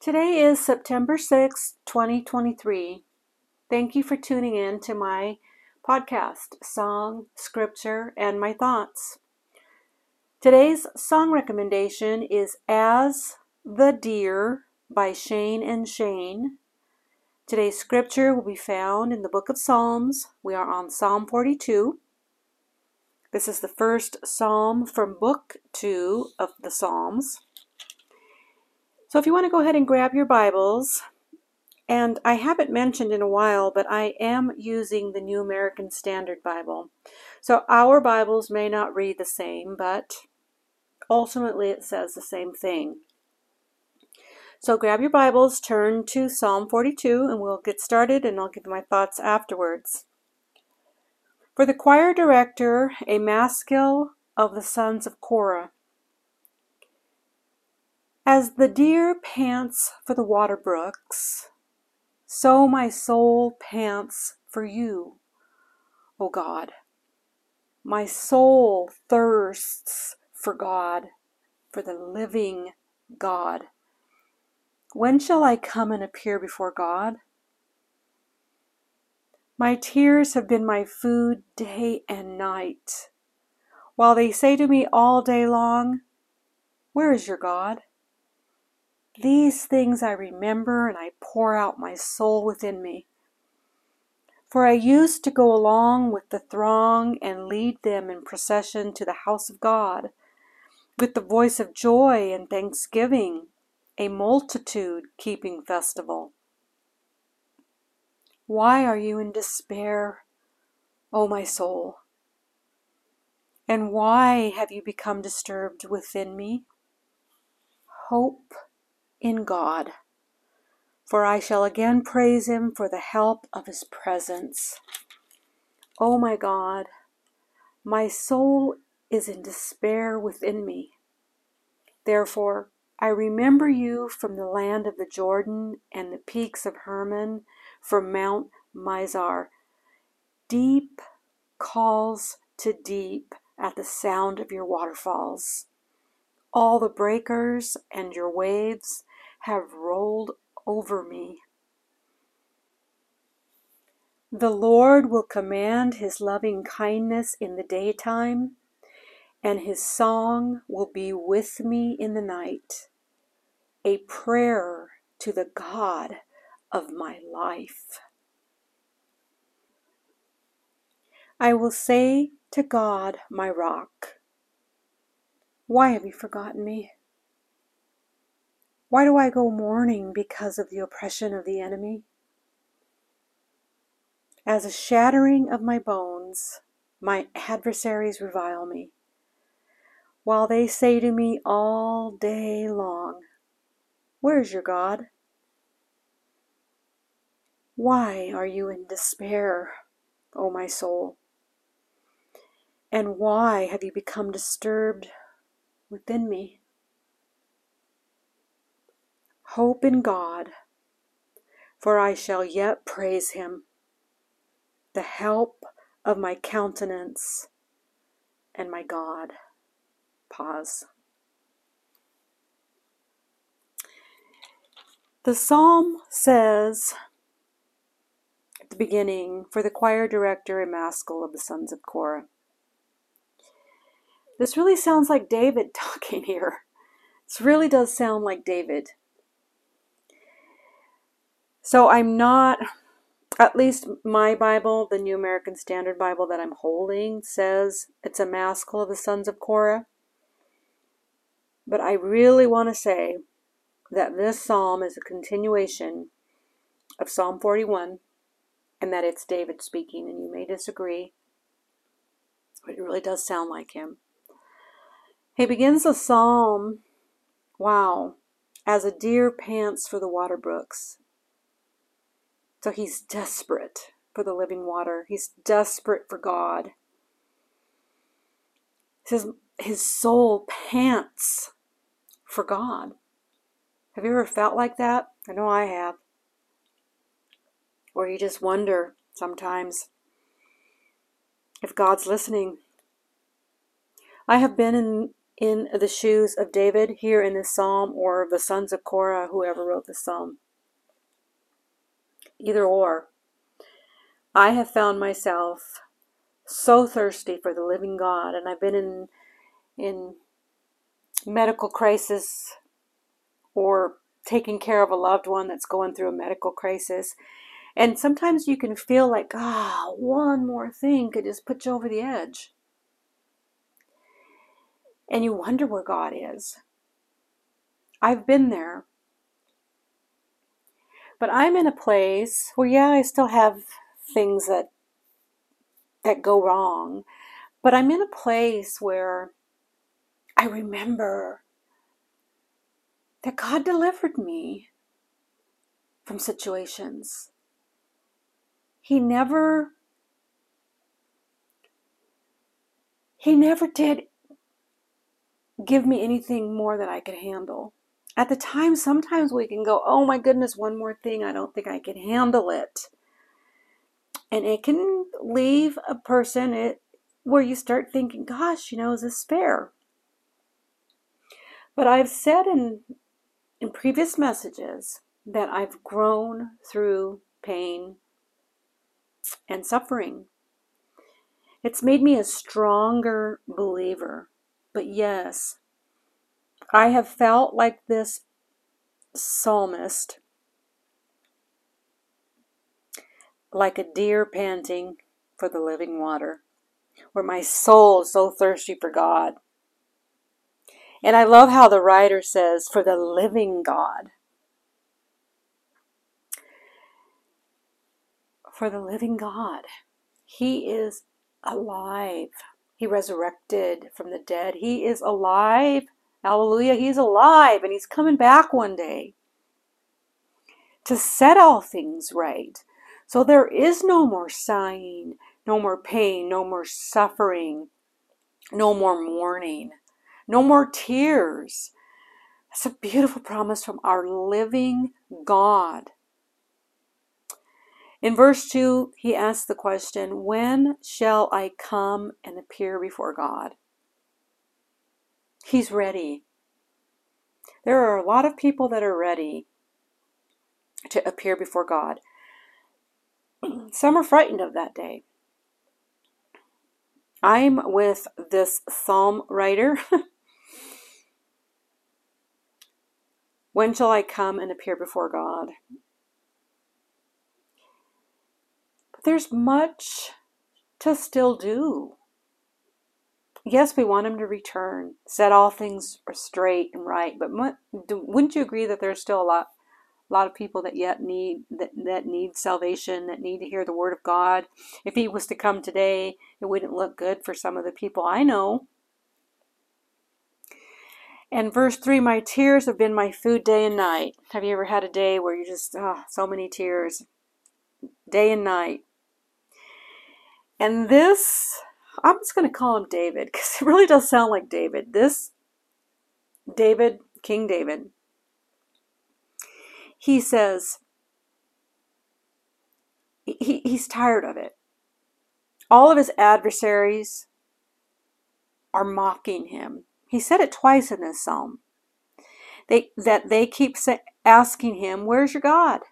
Today is September 6, 2023. Thank you for tuning in to my podcast, Song, Scripture, and My Thoughts. Today's song recommendation is As the Deer by Shane and Shane. Today's scripture will be found in the book of Psalms. We are on Psalm 42. This is the first psalm from book 2 of the Psalms. So if you want to go ahead and grab your Bibles, and I haven't mentioned in a while, but I am using the New American Standard Bible. So our Bibles may not read the same, but ultimately it says the same thing. So grab your Bibles, turn to Psalm 42, and we'll get started, and I'll give my thoughts afterwards. For the choir director, a maskil of the sons of Korah. As the deer pants for the water brooks, so my soul pants for you, O God. My soul thirsts for God, for the living God. When shall I come and appear before God? My tears have been my food day and night, while they say to me all day long, Where is your God? These things I remember, and I pour out my soul within me. For I used to go along with the throng and lead them in procession to the house of God, with the voice of joy and thanksgiving, a multitude keeping festival. Why are you in despair, O my soul? And why have you become disturbed within me? Hope in God, for I shall again praise him for the help of his presence. O oh my God, my soul is in despair within me. Therefore, I remember you from the land of the Jordan and the peaks of Hermon, from Mount Mizar. Deep calls to deep at the sound of your waterfalls. All the breakers and your waves have rolled over me. The Lord will command his loving kindness in the daytime, and his song will be with me in the night, a prayer to the God of my life. I will say to God, my rock, Why have you forgotten me? Why do I go mourning because of the oppression of the enemy? As a shattering of my bones, my adversaries revile me, while they say to me all day long, Where is your God? Why are you in despair, O my soul? And why have you become disturbed within me? Hope in God, for I shall yet praise him, the help of my countenance and my God. Pause. The psalm says at the beginning, for the choir director and maskil of the sons of Korah. This really sounds like David talking here. This really does sound like David. So I'm not, at least my Bible, the New American Standard Bible that I'm holding, says it's a maskil of the sons of Korah. But I really want to say that this psalm is a continuation of Psalm 41 and that it's David speaking, and you may disagree, but it really does sound like him. He begins the psalm, wow, as a deer pants for the water brooks. So he's desperate for the living water. He's desperate for God. Says his soul pants for God. Have you ever felt like that? I know I have. Or you just wonder sometimes if God's listening. I have been in in the shoes of David here in this psalm or the sons of Korah, whoever wrote the psalm. Either or. I have found myself so thirsty for the living God, and I've been in in medical crisis or taking care of a loved one that's going through a medical crisis. And sometimes you can feel like, ah, oh, one more thing could just put you over the edge. And you wonder where God is. I've been there. But I'm in a place where, yeah, I still have things that that go wrong, but I'm in a place where I remember that God delivered me from situations. He never He never did give me anything more than I could handle. At the time, sometimes we can go, oh my goodness, one more thing, I don't think I can handle it. And it can leave a person it, where you start thinking, gosh, you know, is this fair? But I've said in, in previous messages that I've grown through pain and suffering. It's made me a stronger believer. But yes, I have felt like this psalmist, like a deer panting for the living water, where my soul is so thirsty for God and I love how the writer says, for the living God. For the living God. He is alive. He resurrected from the dead. He is alive. Hallelujah. He's alive and he's coming back one day to set all things right. So there is no more sighing, no more pain, no more suffering, no more mourning. No more tears. That's a beautiful promise from our living God. In verse 2, he asks the question, When shall I come and appear before God? He's ready. There are a lot of people that are ready to appear before God. Some are frightened of that day. I'm with this psalm writer When shall I come and appear before God? But there's much to still do. Yes, we want him to return, set all things straight and right, but wouldn't you agree that there's still a lot a lot of people that yet need that, that need salvation that need to hear the word of god if he was to come today it wouldn't look good for some of the people i know and verse 3 My tears have been my food day and night. Have you ever had a day where you just, oh, so many tears, day and night? And this, I'm just going to call him David because it really does sound like David. This David, King David, he says, he, he's tired of it. All of his adversaries are mocking him he said it twice in this psalm. They, that they keep asking him, Where's your God?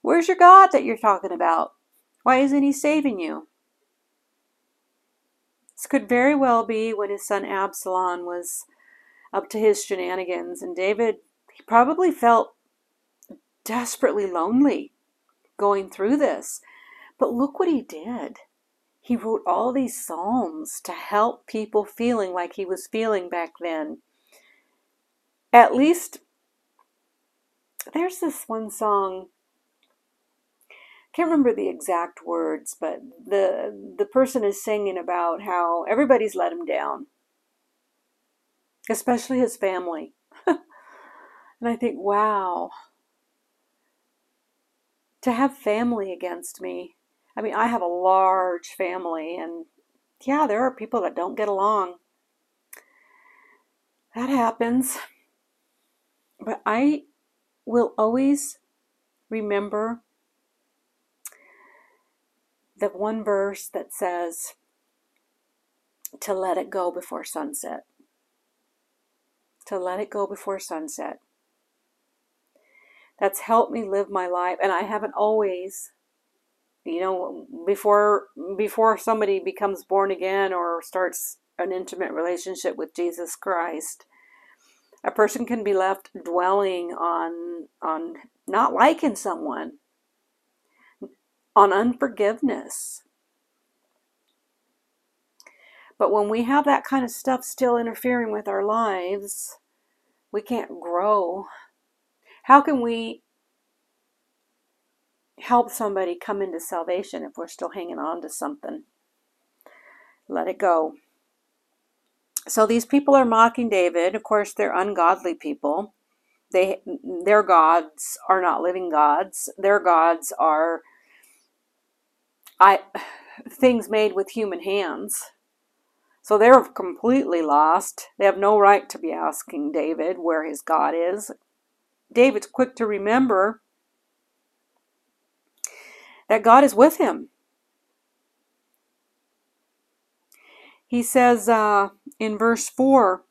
Where's your God that you're talking about? Why isn't he saving you? This could very well be when his son Absalom was up to his shenanigans, and David, he probably felt desperately lonely going through this. But look what he did he wrote all these psalms to help people feeling like he was feeling back then. At least there's this one song can't remember the exact words, but the the person is singing about how everybody's let him down, especially his family. and I think, wow, to have family against me I mean, I have a large family, and yeah, there are people that don't get along. That happens. But I will always remember the one verse that says to let it go before sunset. to let it go before sunset. That's helped me live my life, and I haven't always you know before before somebody becomes born again or starts an intimate relationship with Jesus Christ a person can be left dwelling on on not liking someone on unforgiveness but when we have that kind of stuff still interfering with our lives we can't grow how can we help somebody come into salvation if we're still hanging on to something. Let it go. So these people are mocking David. Of course, they're ungodly people. They their gods are not living gods. Their gods are I things made with human hands. So they're completely lost. They have no right to be asking David where his God is. David's quick to remember that God is with him. He says uh, in verse 4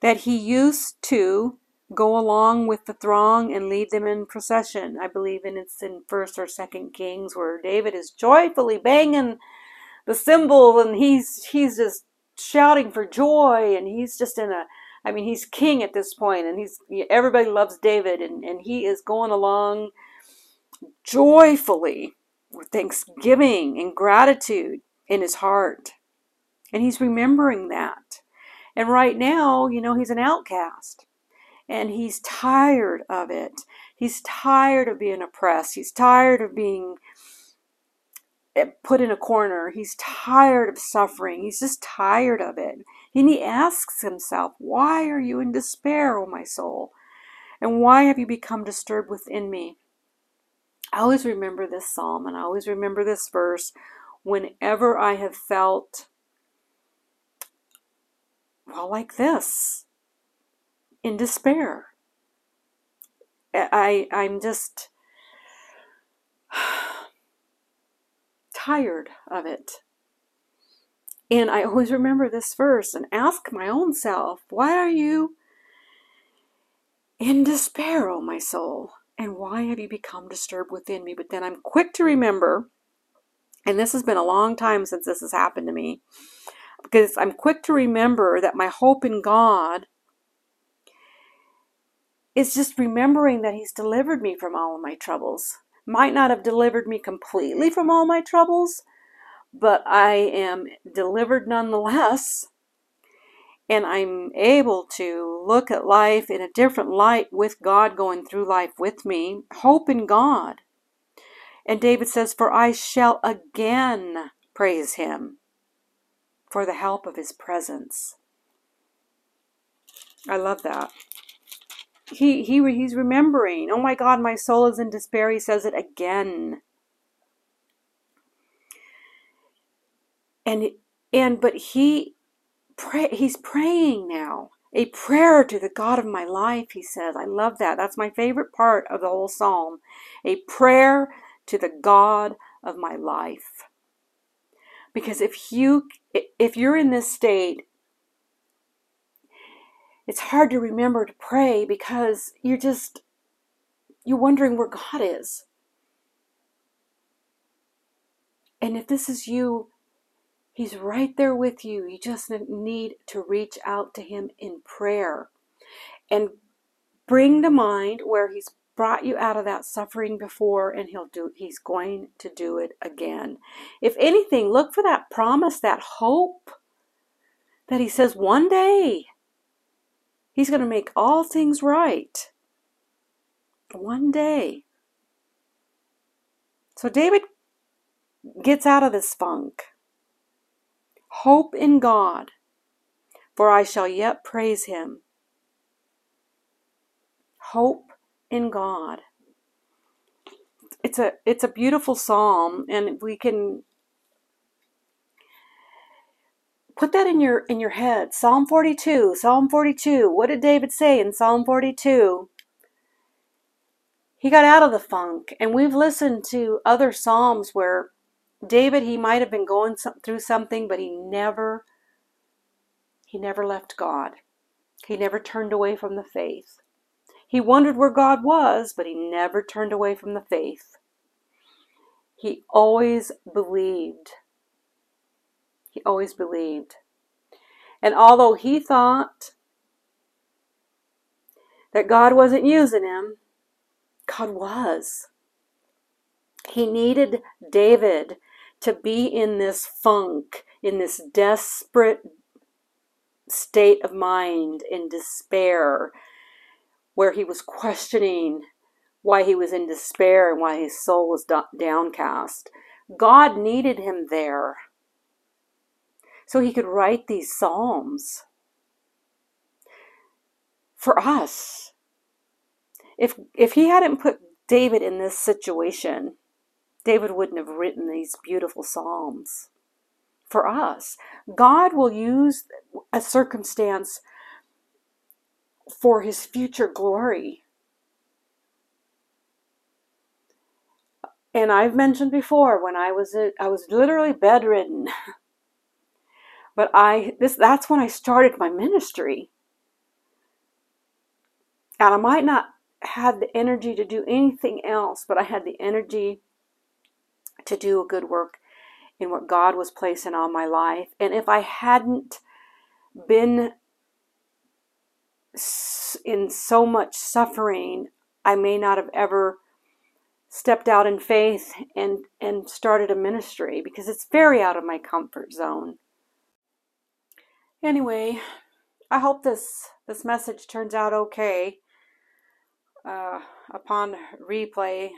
that he used to go along with the throng and lead them in procession. I believe in it's in first or second Kings where David is joyfully banging the cymbal and he's he's just shouting for joy and he's just in a I mean he's king at this point and he's everybody loves David and, and he is going along joyfully with thanksgiving and gratitude in his heart. And he's remembering that. And right now, you know, he's an outcast. And he's tired of it. He's tired of being oppressed. He's tired of being eh, put in a corner. He's tired of suffering. He's just tired of it. And he asks himself, Why are you in despair, O my soul? And why have you become disturbed within me? I always remember this psalm and I always remember this verse whenever I have felt, well, like this, in despair. I, I'm just tired of it. And I always remember this verse and ask my own self, why are you in despair, O oh my soul? And why have you become disturbed within me? But then I'm quick to remember, and this has been a long time since this has happened to me, because I'm quick to remember that my hope in God is just remembering that He's delivered me from all of my troubles. Might not have delivered me completely from all my troubles, but I am delivered nonetheless and I'm able to look at life in a different light with God going through life with me, hope in God. And David says, For I shall again praise him for the help of his presence. I love that. He, he he's remembering, oh my God, my soul is in despair. He says it again. And and but he pray he's praying now a prayer to the God of my life, he says. I love that. That's my favorite part of the whole psalm. A prayer to the God of my life. Because if you if you're in this state, it's hard to remember to pray because you're just you're wondering where God is. And if this is you, He's right there with you. You just need to reach out to Him in prayer and bring to mind where He's brought you out of that suffering before and he'll do he's going to do it again if anything look for that promise that hope that he says one day he's going to make all things right one day so david gets out of this funk Hope in God, for I shall yet praise him. Hope in God. It's a it's a beautiful psalm and we can put that in your in your head. Psalm 42, Psalm 42. What did David say in Psalm 42? He got out of the funk and we've listened to other psalms where David, he might have been going through something, but he never, he never left God. He never turned away from the faith. He wondered where God was, but he never turned away from the faith. He always believed. He always believed. And although he thought that God wasn't using him, God was. He needed David to be in this funk, in this desperate state of mind, in despair, where he was questioning why he was in despair and why his soul was downcast. God needed him there so he could write these psalms for us. If if he hadn't put David in this situation, David wouldn't have written these beautiful psalms for us. God will use a circumstance for his future glory. And I've mentioned before when I was I was literally bedridden. but I this that's when I started my ministry. And I might not had the energy to do anything else, but I had the energy to do a good work in what God was placing on my life. And if I hadn't been in so much suffering, I may not have ever stepped out in faith and and started a ministry because it's very out of my comfort zone. Anyway, I hope this this message turns out okay. Uh, upon replay,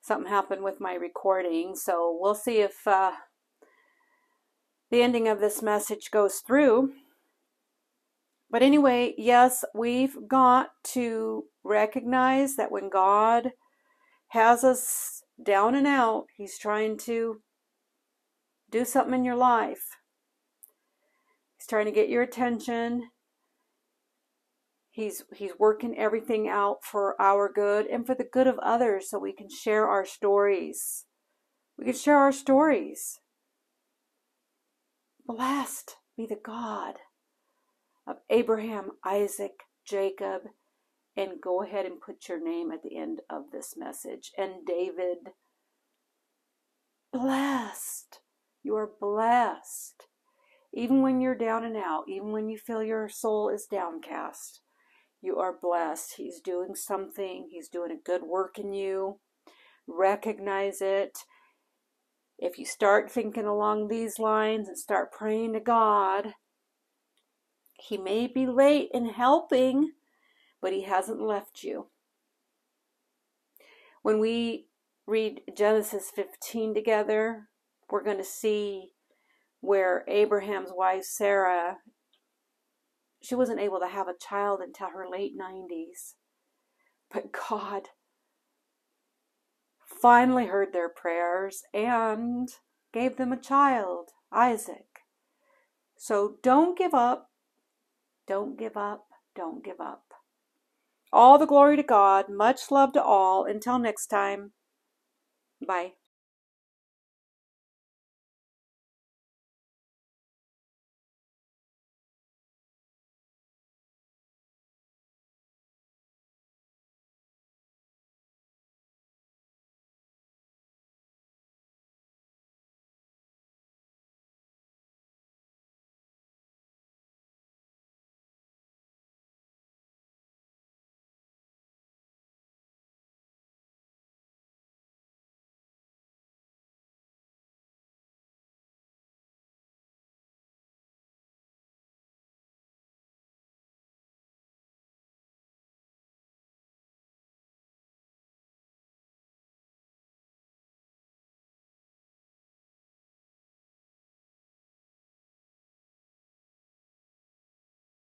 something happened with my recording, so we'll see if uh, the ending of this message goes through. But anyway, yes, we've got to recognize that when God has us down and out, He's trying to do something in your life. Trying to get your attention. He's he's working everything out for our good and for the good of others so we can share our stories. We can share our stories. Blessed be the God of Abraham, Isaac, Jacob, and go ahead and put your name at the end of this message. And David, blessed. You are blessed. Even when you're down and out, even when you feel your soul is downcast, you are blessed. He's doing something, He's doing a good work in you. Recognize it. If you start thinking along these lines and start praying to God, He may be late in helping, but He hasn't left you. When we read Genesis 15 together, we're going to see where Abraham's wife Sarah she wasn't able to have a child until her late 90s. But God finally heard their prayers and gave them a child, Isaac. So don't give up. Don't give up. Don't give up. All the glory to God. Much love to all. Until next time. Bye.